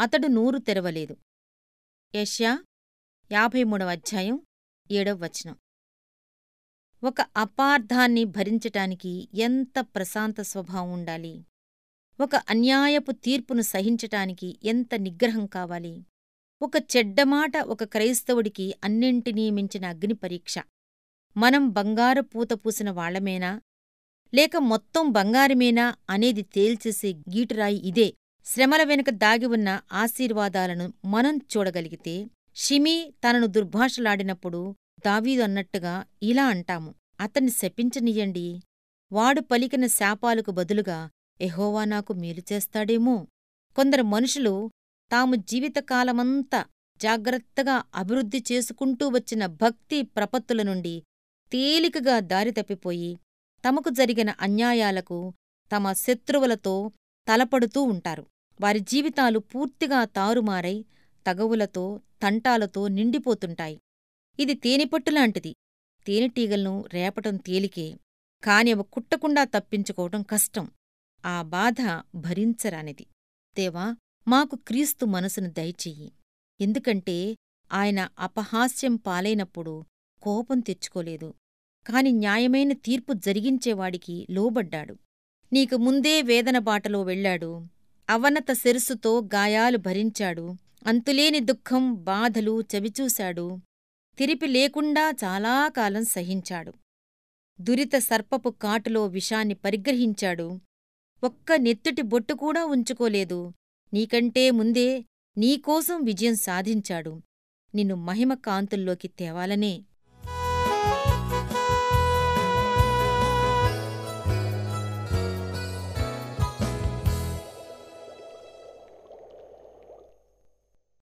అతడు నూరు తెరవలేదు. యష్యా యాభై మూడవ అధ్యాయం ఏడవ వచనం. ఒక అపార్థాన్ని భరించటానికి ఎంత ప్రశాంత స్వభావం ఉండాలి? ఒక అన్యాయపు తీర్పును సహించటానికి ఎంత నిగ్రహం కావాలి? ఒక చెడ్డమాట ఒక క్రైస్తవుడికి అన్నింటినీ మించిన అగ్ని పరీక్ష. మనం బంగారు పూత పూసిన వాళ్ళమేనా లేక మొత్తం బంగారమేనా? అనేది తేల్చేసే గీటురాయి ఇదే. శ్రమల వెనుక దాగి ఉన్న ఆశీర్వాదాలను మనం చూడగలిగితే షిమీ తనను దుర్భాషలాడినప్పుడు దావీదు అన్నట్టుగా ఇలా అంటాము. అతన్ని శపించనీయండి. వాడు పలికిన శాపాలకు బదులుగా ఎహోవా నాకు మేలు చేస్తాడేమో. కొందరు మనుషులు తాము జీవితకాలమంతా జాగ్రత్తగా అభివృద్ధి చేసుకుంటూ వచ్చిన భక్తి ప్రపత్తుల నుండి తేలికగా దారి తప్పిపోయి తమకు జరిగిన అన్యాయాలకు తమ శత్రువులతో తలపడుతూ ఉంటారు. వారి జీవితాలు పూర్తిగా తారుమారై తగవులతో తంటాలతో నిండిపోతుంటాయి. ఇది తేనెపట్టులాంటిది తేనెటీగలను రేపటం తేలికే కాని అవి కుట్టకుండా తప్పించుకోవటం కష్టం. ఆ బాధ భరించరానిది. దేవా మాకు క్రీస్తు మనసును దయచెయ్యి. ఎందుకంటే ఆయన అపహాస్యం పాలైనప్పుడు కోపం తెచ్చుకోలేదు. కాని న్యాయమైన తీర్పు జరిగించేవాడికి లోబడ్డాడు. నీకు ముందే వేదన బాటలో వెళ్ళాడు అవనత శిరస్సుతో గాయాలు భరించాడు. అంతులేని దుఃఖం బాధలు చవిచూశాడు. తిరిపి లేకుండా చాలాకాలం సహించాడు. దురిత సర్పపు కాటులో విషాన్ని పరిగ్రహించాడు. ఒక్క నెత్తుటి బొట్టు కూడా ఉంచుకోలేదు. నీకంటే ముందే నీకోసం విజయం సాధించాడు. నిన్ను మహిమ కాంతుల్లోకి తేవాలనే